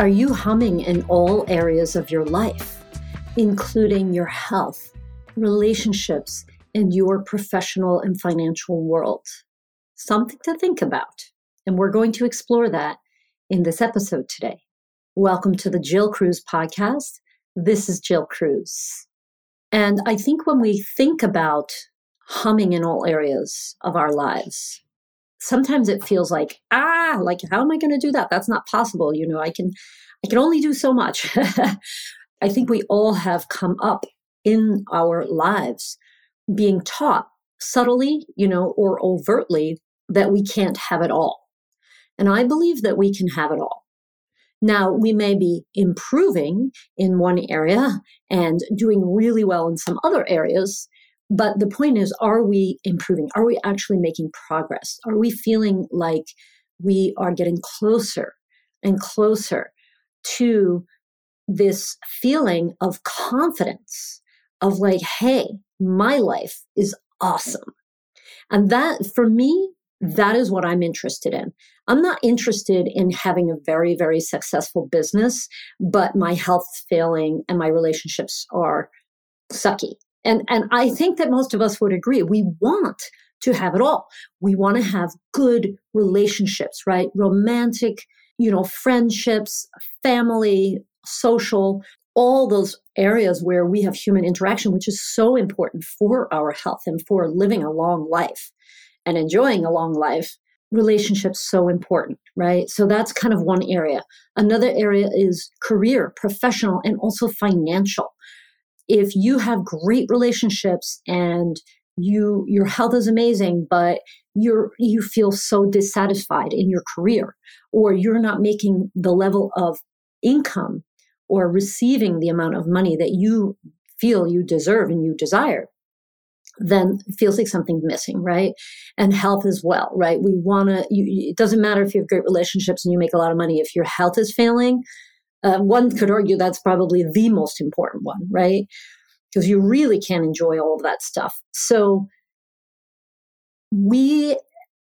Are you humming in all areas of your life, including your health, relationships, and your professional and financial world? Something to think about. And we're going to explore that in this episode today. Welcome to the Jill Cruz podcast. This is Jill Cruz. And I think when we think about humming in all areas of our lives, sometimes it feels like ah like how am i going to do that? That's not possible you know i can i can only do so much. I think we all have come up in our lives being taught subtly you know or overtly that we can't have it all. And i believe that we can have it all. Now we may be improving in one area and doing really well in some other areas but the point is, are we improving? Are we actually making progress? Are we feeling like we are getting closer and closer to this feeling of confidence of like, hey, my life is awesome. And that for me, that is what I'm interested in. I'm not interested in having a very, very successful business, but my health failing and my relationships are sucky. And, and I think that most of us would agree. We want to have it all. We want to have good relationships, right? Romantic, you know, friendships, family, social, all those areas where we have human interaction, which is so important for our health and for living a long life and enjoying a long life. Relationships so important, right? So that's kind of one area. Another area is career, professional, and also financial if you have great relationships and you your health is amazing but you're you feel so dissatisfied in your career or you're not making the level of income or receiving the amount of money that you feel you deserve and you desire then it feels like something's missing right? And health as well right? We want to it doesn't matter if you have great relationships and you make a lot of money if your health is failing uh, one could argue that's probably the most important one, right? Because you really can't enjoy all of that stuff. So we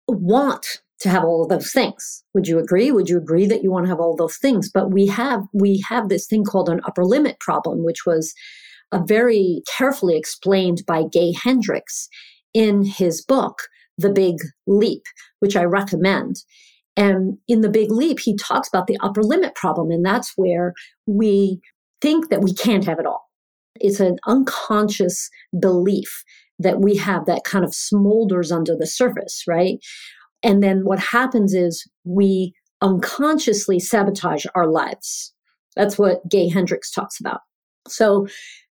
want to have all of those things. Would you agree? Would you agree that you want to have all those things? But we have we have this thing called an upper limit problem, which was a very carefully explained by Gay Hendricks in his book, The Big Leap, which I recommend. And in the big leap, he talks about the upper limit problem. And that's where we think that we can't have it all. It's an unconscious belief that we have that kind of smolders under the surface, right? And then what happens is we unconsciously sabotage our lives. That's what Gay Hendricks talks about. So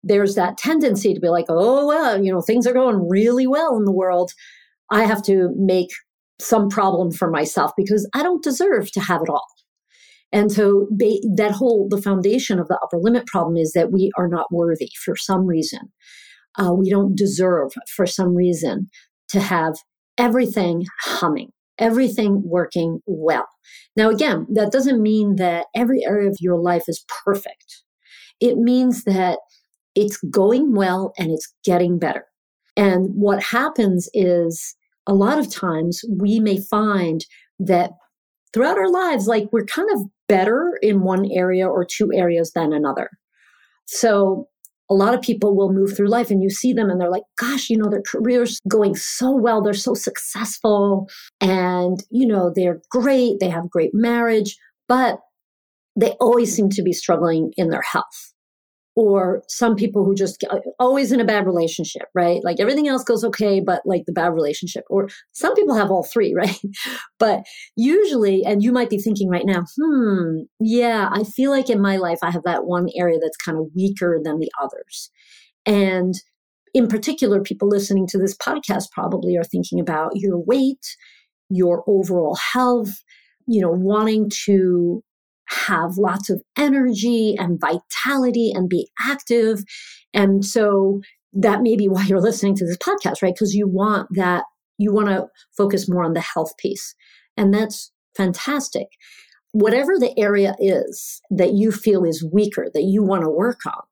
there's that tendency to be like, oh, well, you know, things are going really well in the world. I have to make some problem for myself because I don't deserve to have it all. And so that whole the foundation of the upper limit problem is that we are not worthy for some reason. Uh, we don't deserve for some reason to have everything humming, everything working well. Now, again, that doesn't mean that every area of your life is perfect. It means that it's going well and it's getting better. And what happens is a lot of times we may find that throughout our lives, like we're kind of better in one area or two areas than another. So a lot of people will move through life and you see them and they're like, gosh, you know, their career's going so well. They're so successful and, you know, they're great. They have great marriage, but they always seem to be struggling in their health or some people who just uh, always in a bad relationship, right? Like everything else goes okay, but like the bad relationship. Or some people have all three, right? but usually, and you might be thinking right now, hmm, yeah, I feel like in my life I have that one area that's kind of weaker than the others. And in particular, people listening to this podcast probably are thinking about your weight, your overall health, you know, wanting to have lots of energy and vitality and be active. And so that may be why you're listening to this podcast, right? Because you want that, you want to focus more on the health piece. And that's fantastic. Whatever the area is that you feel is weaker, that you want to work on,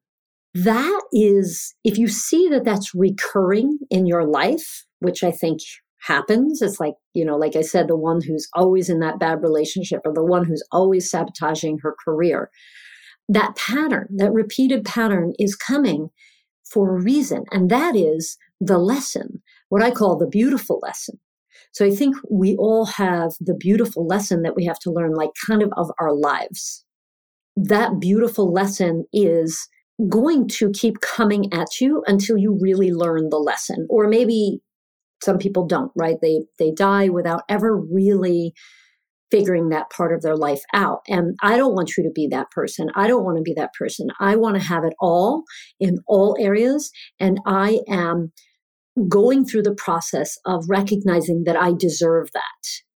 that is, if you see that that's recurring in your life, which I think happens. It's like, you know, like I said, the one who's always in that bad relationship or the one who's always sabotaging her career. That pattern, that repeated pattern is coming for a reason. And that is the lesson, what I call the beautiful lesson. So I think we all have the beautiful lesson that we have to learn, like kind of of our lives. That beautiful lesson is going to keep coming at you until you really learn the lesson. Or maybe some people don't, right? They they die without ever really figuring that part of their life out. And I don't want you to be that person. I don't want to be that person. I want to have it all in all areas. And I am going through the process of recognizing that I deserve that.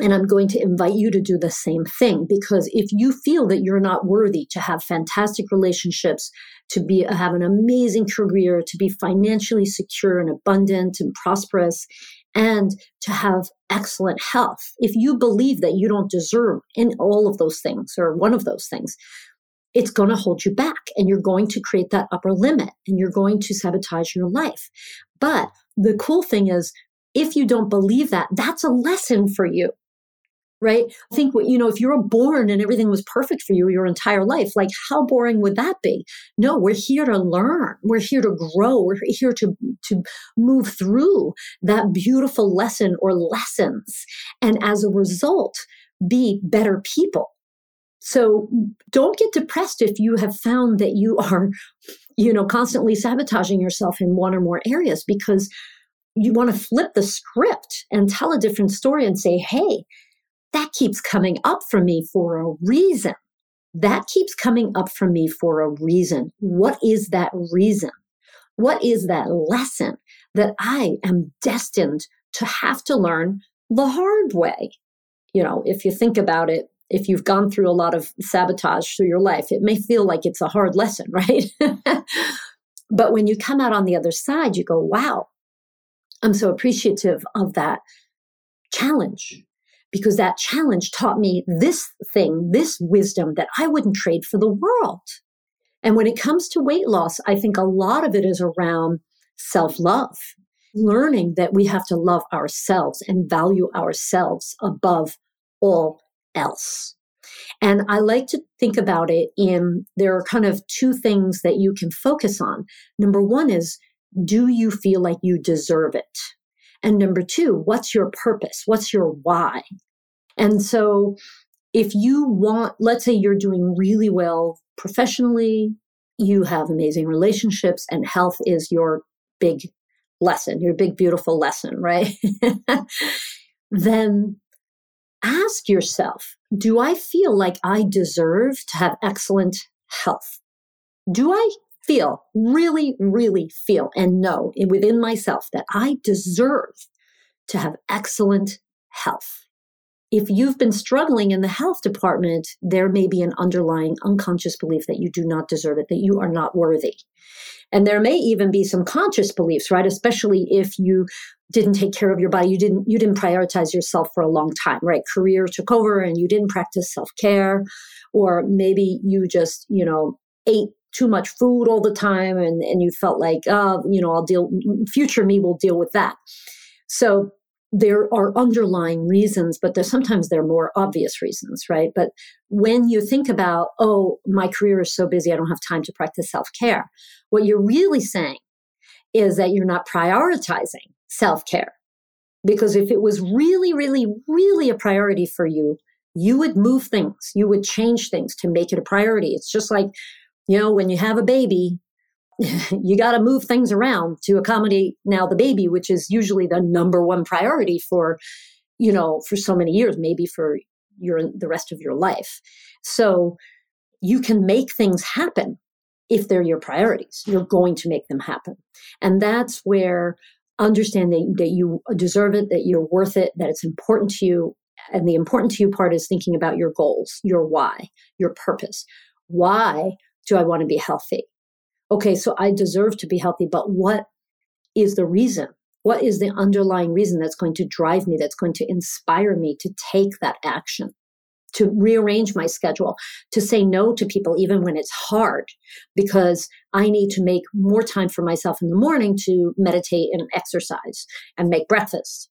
And I'm going to invite you to do the same thing because if you feel that you're not worthy to have fantastic relationships, to be uh, have an amazing career, to be financially secure and abundant and prosperous, and to have excellent health, if you believe that you don't deserve in all of those things or one of those things, it's going to hold you back and you're going to create that upper limit and you're going to sabotage your life. But the cool thing is, if you don't believe that, that's a lesson for you. Right? I think, you know, if you were born and everything was perfect for you your entire life, like how boring would that be? No, we're here to learn. We're here to grow. We're here to, to move through that beautiful lesson or lessons. And as a result, be better people so don't get depressed if you have found that you are, you know, constantly sabotaging yourself in one or more areas because you want to flip the script and tell a different story and say, hey, that keeps coming up for me for a reason. That keeps coming up for me for a reason. What is that reason? What is that lesson that I am destined to have to learn the hard way? You know, if you think about it, if you've gone through a lot of sabotage through your life, it may feel like it's a hard lesson, right? but when you come out on the other side, you go, wow, I'm so appreciative of that challenge because that challenge taught me this thing, this wisdom that I wouldn't trade for the world. And when it comes to weight loss, I think a lot of it is around self love, learning that we have to love ourselves and value ourselves above all else. And I like to think about it in there are kind of two things that you can focus on. Number one is, do you feel like you deserve it? And number two, what's your purpose? What's your why? And so if you want, let's say you're doing really well professionally, you have amazing relationships, and health is your big lesson, your big, beautiful lesson, right? then ask yourself do I feel like I deserve to have excellent health? Do I feel, really, really feel and know within myself that I deserve to have excellent health? If you've been struggling in the health department, there may be an underlying unconscious belief that you do not deserve it, that you are not worthy. And there may even be some conscious beliefs, right? Especially if you didn't take care of your body, you didn't you didn't prioritize yourself for a long time, right? Career took over and you didn't practice self-care or maybe you just, you know, ate too much food all the time and and you felt like, uh, you know, I'll deal future me will deal with that. So there are underlying reasons, but there's sometimes there are more obvious reasons, right? But when you think about, oh, my career is so busy, I don't have time to practice self care, what you're really saying is that you're not prioritizing self care. Because if it was really, really, really a priority for you, you would move things, you would change things to make it a priority. It's just like, you know, when you have a baby, you got to move things around to accommodate now the baby, which is usually the number one priority for, you know, for so many years, maybe for your the rest of your life. So you can make things happen if they're your priorities. You're going to make them happen. And that's where understanding that you deserve it, that you're worth it, that it's important to you. And the important to you part is thinking about your goals, your why, your purpose. Why do I want to be healthy? Okay, so I deserve to be healthy, but what is the reason? What is the underlying reason that's going to drive me, that's going to inspire me to take that action? to rearrange my schedule, to say no to people even when it's hard, because I need to make more time for myself in the morning to meditate and exercise and make breakfast.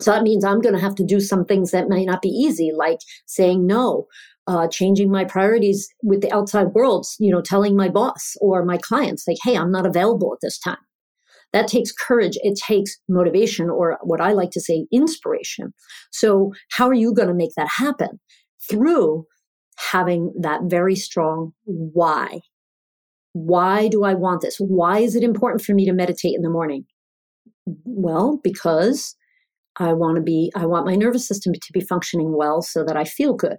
So that means I'm going to have to do some things that may not be easy, like saying no, uh, changing my priorities with the outside world, you know, telling my boss or my clients, like, hey, I'm not available at this time. That takes courage. It takes motivation, or what I like to say, inspiration. So, how are you going to make that happen? Through having that very strong why. Why do I want this? Why is it important for me to meditate in the morning? Well, because I want to be, I want my nervous system to be functioning well so that I feel good.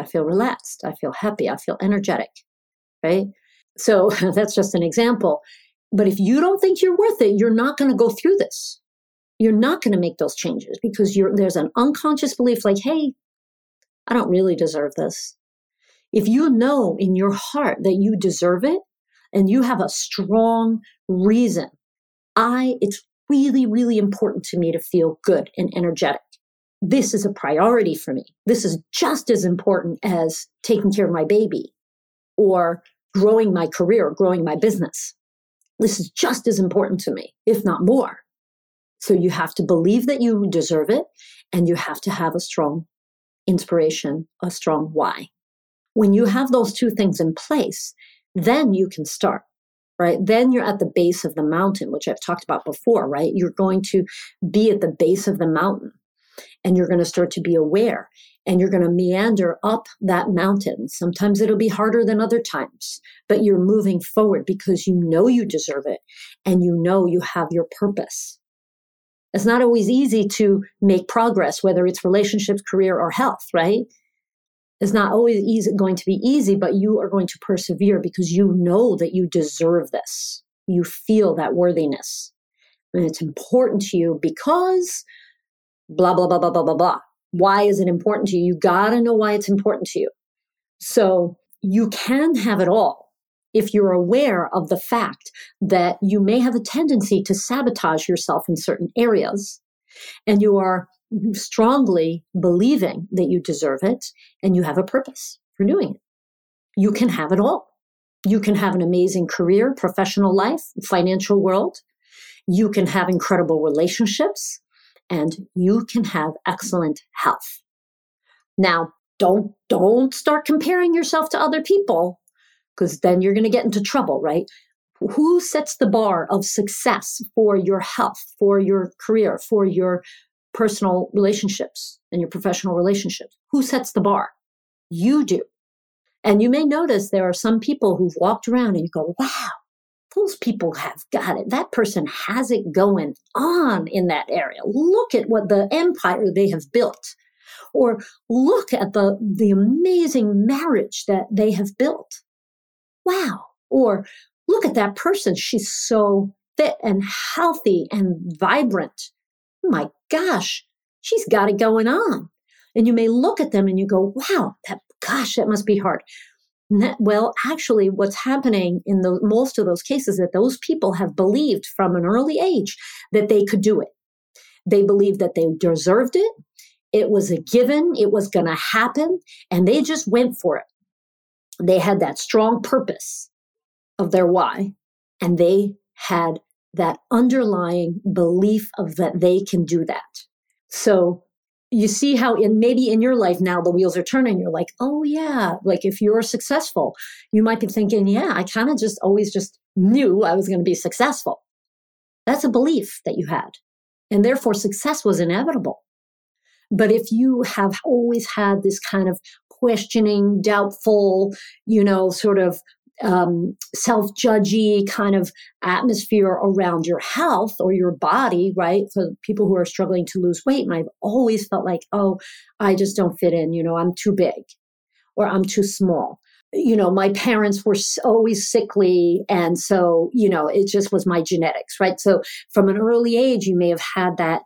I feel relaxed. I feel happy. I feel energetic. Right. So that's just an example. But if you don't think you're worth it, you're not going to go through this. You're not going to make those changes because there's an unconscious belief like, hey, I don't really deserve this. If you know in your heart that you deserve it and you have a strong reason, I, it's really, really important to me to feel good and energetic. This is a priority for me. This is just as important as taking care of my baby or growing my career, or growing my business. This is just as important to me, if not more. So you have to believe that you deserve it and you have to have a strong inspiration, a strong why. When you have those two things in place, then you can start, right? Then you're at the base of the mountain, which I've talked about before, right? You're going to be at the base of the mountain and you're going to start to be aware and you're going to meander up that mountain. Sometimes it'll be harder than other times, but you're moving forward because you know you deserve it and you know you have your purpose. It's not always easy to make progress, whether it's relationships, career, or health, right? It's not always easy, going to be easy, but you are going to persevere because you know that you deserve this. You feel that worthiness. And it's important to you because blah, blah, blah, blah, blah, blah, blah. Why is it important to you? You got to know why it's important to you. So you can have it all if you're aware of the fact that you may have a tendency to sabotage yourself in certain areas and you are strongly believing that you deserve it and you have a purpose for doing it. You can have it all. You can have an amazing career, professional life, financial world. You can have incredible relationships and you can have excellent health. Now, don't don't start comparing yourself to other people because then you're going to get into trouble, right? Who sets the bar of success for your health, for your career, for your personal relationships and your professional relationships? Who sets the bar? You do. And you may notice there are some people who've walked around and you go, wow, those people have got it. That person has it going on in that area. Look at what the empire they have built. Or look at the, the amazing marriage that they have built. Wow. Or look at that person. She's so fit and healthy and vibrant. Oh my gosh, she's got it going on. And you may look at them and you go, wow, that, gosh, that must be hard. Well, actually, what's happening in the, most of those cases that those people have believed from an early age that they could do it. They believed that they deserved it. It was a given. It was going to happen. And they just went for it. They had that strong purpose of their why. And they had that underlying belief of that they can do that. So you see how in maybe in your life now the wheels are turning you're like oh yeah. Like if you're successful you might be thinking yeah i kind of just always just knew i was going to be successful. That's a belief that you had and therefore success was inevitable. But if you have always had this kind of questioning doubtful you know sort of um, self judgy kind of atmosphere around your health or your body, right? For people who are struggling to lose weight. And I've always felt like, oh, I just don't fit in. You know, I'm too big or I'm too small. You know, my parents were always sickly. And so, you know, it just was my genetics, right? So from an early age, you may have had that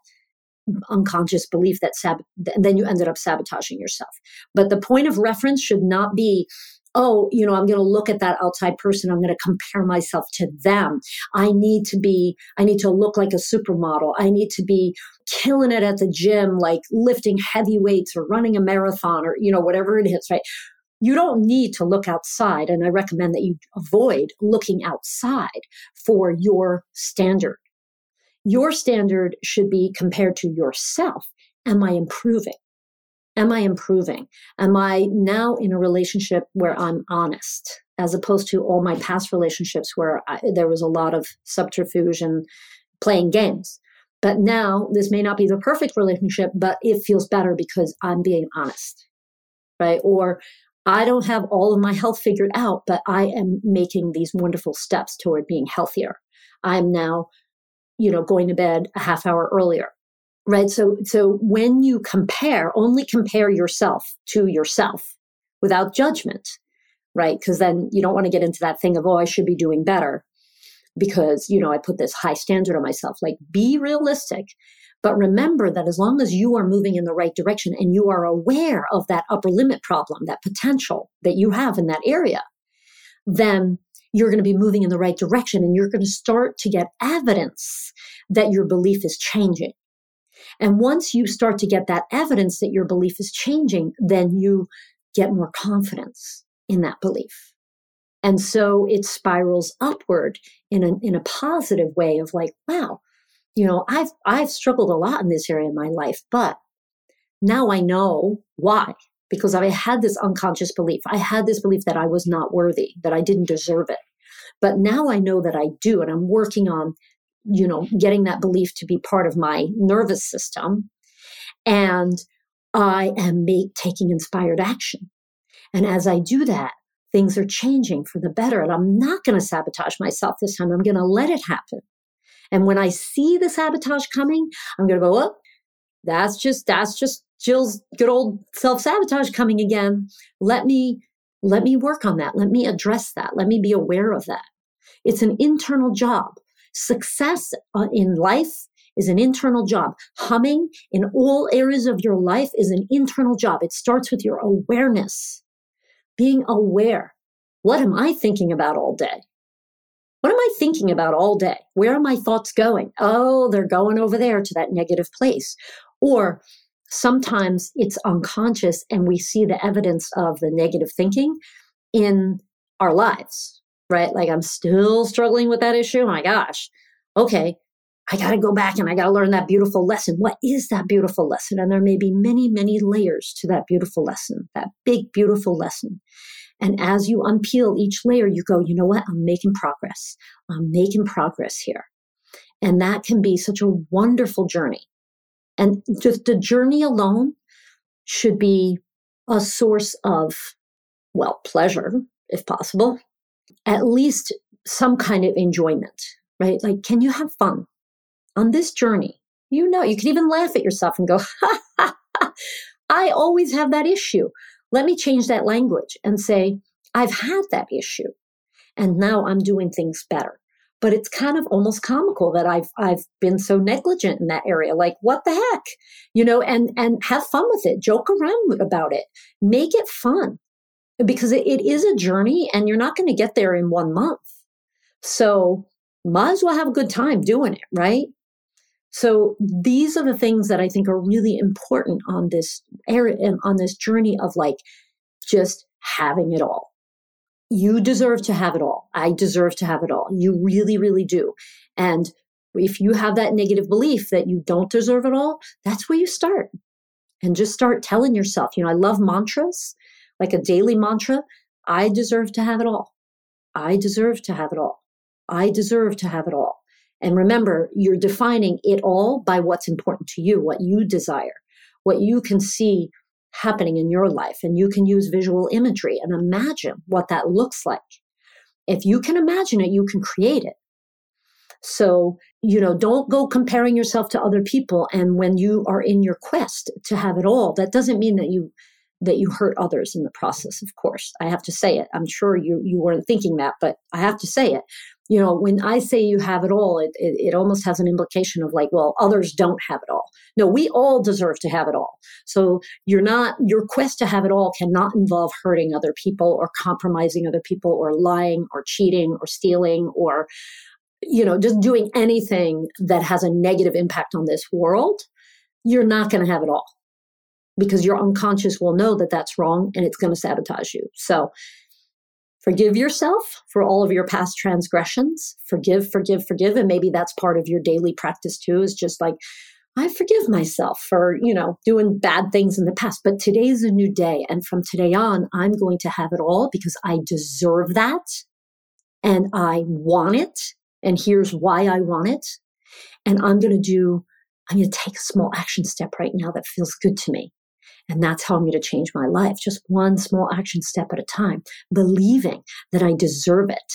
unconscious belief that sab- then you ended up sabotaging yourself. But the point of reference should not be oh, you know, I'm going to look at that outside person. I'm going to compare myself to them. I need to be, I need to look like a supermodel. I need to be killing it at the gym, like lifting heavy weights or running a marathon or, you know, whatever it is, right? You don't need to look outside. And I recommend that you avoid looking outside for your standard. Your standard should be compared to yourself. Am I improving? Am I improving? Am I now in a relationship where I'm honest, as opposed to all my past relationships where I, there was a lot of subterfuge and playing games? But now this may not be the perfect relationship, but it feels better because I'm being honest, right? Or I don't have all of my health figured out, but I am making these wonderful steps toward being healthier. I'm now, you know, going to bed a half hour earlier right? So so when you compare only compare yourself to yourself without judgment right? Because then you don't want to get into that thing of oh i should be doing better because you know i put this high standard on myself. Like be realistic but remember that as long as you are moving in the right direction and you are aware of that upper limit problem that potential that you have in that area then you're going to be moving in the right direction and you're going to start to get evidence that your belief is changing and once you start to get that evidence that your belief is changing, then you get more confidence in that belief. And so it spirals upward in a, in a positive way of like, wow, you know, I've, I've struggled a lot in this area of my life, but now I know why, because I had this unconscious belief. I had this belief that I was not worthy, that I didn't deserve it. But now I know that I do, and I'm working on you know, getting that belief to be part of my nervous system. And I am make, taking inspired action. And as I do that, things are changing for the better. And I'm not going to sabotage myself this time. I'm going to let it happen. And when I see the sabotage coming, I'm going to go, oh, that's just, that's just Jill's good old self sabotage coming again. Let me, let me work on that. Let me address that. Let me be aware of that. It's an internal job. Success uh, in life is an internal job. Humming in all areas of your life is an internal job. It starts with your awareness, being aware. What am I thinking about all day? What am I thinking about all day? Where are my thoughts going? Oh, they're going over there to that negative place. Or sometimes it's unconscious and we see the evidence of the negative thinking in our lives right? Like I'm still struggling with that issue. My gosh. Okay. I got to go back and I got to learn that beautiful lesson. What is that beautiful lesson? And there may be many, many layers to that beautiful lesson, that big, beautiful lesson. And as you unpeel each layer, you go, you know what? I'm making progress. I'm making progress here. And that can be such a wonderful journey. And just the journey alone should be a source of, well, pleasure, if possible, at least some kind of enjoyment, right? Like, can you have fun on this journey? You know, you can even laugh at yourself and go, ha, ha, ha, I always have that issue. Let me change that language and say, I've had that issue and now I'm doing things better. But it's kind of almost comical that I've I've been so negligent in that area. Like, what the heck? You know, and and have fun with it. Joke around about it. Make it fun because it, it is a journey and you're not going to get there in one month. So might as well have a good time doing it, right? So these are the things that I think are really important on this area and on this journey of like just having it all. You deserve to have it all. I deserve to have it all. You really, really do. And if you have that negative belief that you don't deserve it all, that's where you start. And just start telling yourself, you know, I love mantras like a daily mantra I deserve to have it all. I deserve to have it all. I deserve to have it all. And remember, you're defining it all by what's important to you, what you desire, what you can see happening in your life. And you can use visual imagery and imagine what that looks like. If you can imagine it, you can create it. So, you know, don't go comparing yourself to other people. And when you are in your quest to have it all, that doesn't mean that you that you hurt others in the process of course. I have to say it. I'm sure you you weren't thinking that but i have to say it. You know when i say you have it all it, it, it almost has an implication of like well others don't have it all. No, we all deserve to have it all. So you're not, your quest to have it all cannot involve hurting other people or compromising other people or lying or cheating or stealing or, you know, just doing anything that has a negative impact on this world. You're not going to have it all because your unconscious will know that that's wrong and it's going to sabotage you. So forgive yourself for all of your past transgressions. Forgive, forgive, forgive. And maybe that's part of your daily practice too, is just like, I forgive myself for, you know, doing bad things in the past, but today's a new day. And from today on, I'm going to have it all because I deserve that and I want it. And here's why I want it. And I'm going to do, I'm going to take a small action step right now that feels good to me. And that's how I'm going to change my life, just one small action step at a time, believing that I deserve it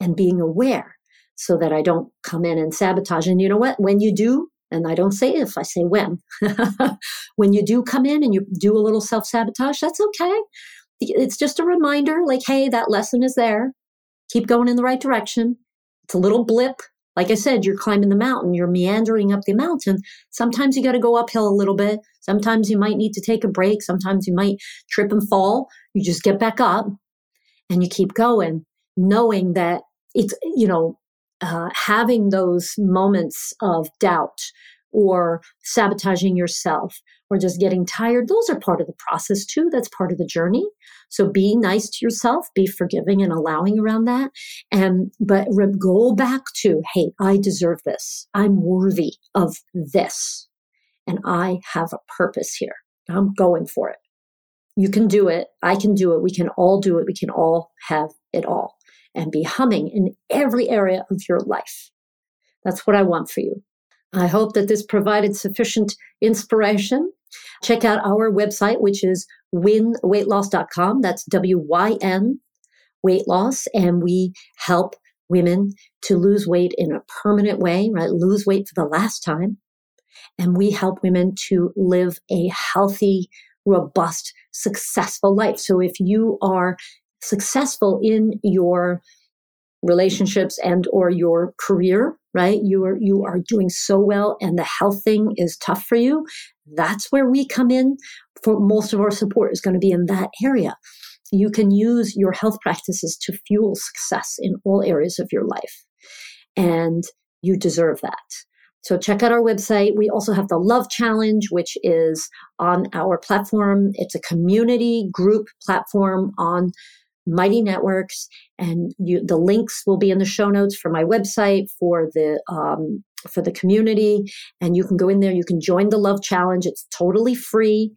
and being aware so that I don't come in and sabotage. And you know what? When you do, and I don't say if, I say when, when you do come in and you do a little self sabotage, that's okay. It's just a reminder like, hey, that lesson is there. Keep going in the right direction. It's a little blip like I said, you're climbing the mountain, you're meandering up the mountain. Sometimes you got to go uphill a little bit. Sometimes you might need to take a break. Sometimes you might trip and fall. You just get back up and you keep going, knowing that it's, you know, uh, having those moments of doubt or sabotaging yourself or just getting tired, those are part of the process too. That's part of the journey. So be nice to yourself, be forgiving and allowing around that. And, but go back to, hey, I deserve this. I'm worthy of this. And I have a purpose here. I'm going for it. You can do it. I can do it. We can all do it. We can all have it all and be humming in every area of your life. That's what I want for you. I hope that this provided sufficient inspiration. Check out our website, which is wynweightloss.com. That's W Y N weight loss. And we help women to lose weight in a permanent way, right? Lose weight for the last time. And we help women to live a healthy, robust, successful life. So if you are successful in your relationships and or your career right you are you are doing so well and the health thing is tough for you that's where we come in for most of our support is going to be in that area you can use your health practices to fuel success in all areas of your life and you deserve that so check out our website. We also have the Love Challenge, which is on our platform. It's a community group platform on Mighty Networks, and you, the links will be in the show notes for my website for the um, for the community, and you can go in there. You can join the Love Challenge. It's totally free,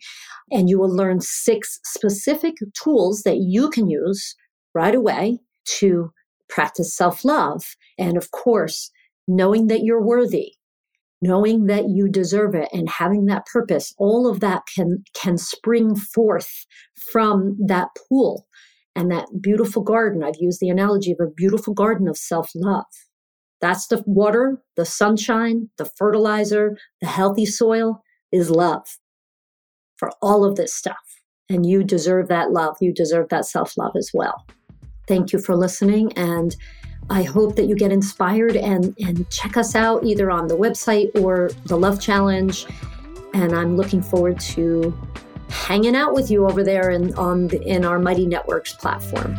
and you will learn six specific tools that you can use right away to practice self love, and of course, knowing that you're worthy knowing that you deserve it and having that purpose all of that can can spring forth from that pool and that beautiful garden. I've used the analogy of a beautiful garden of self love. That's the water, the sunshine, the fertilizer, the healthy soil is love for all of this stuff. And you deserve that love. You deserve that self love as well. Thank you for listening. And I hope that you get inspired and, and check us out either on the website or the Love Challenge. And I'm looking forward to hanging out with you over there in on the, in our Mighty Networks platform.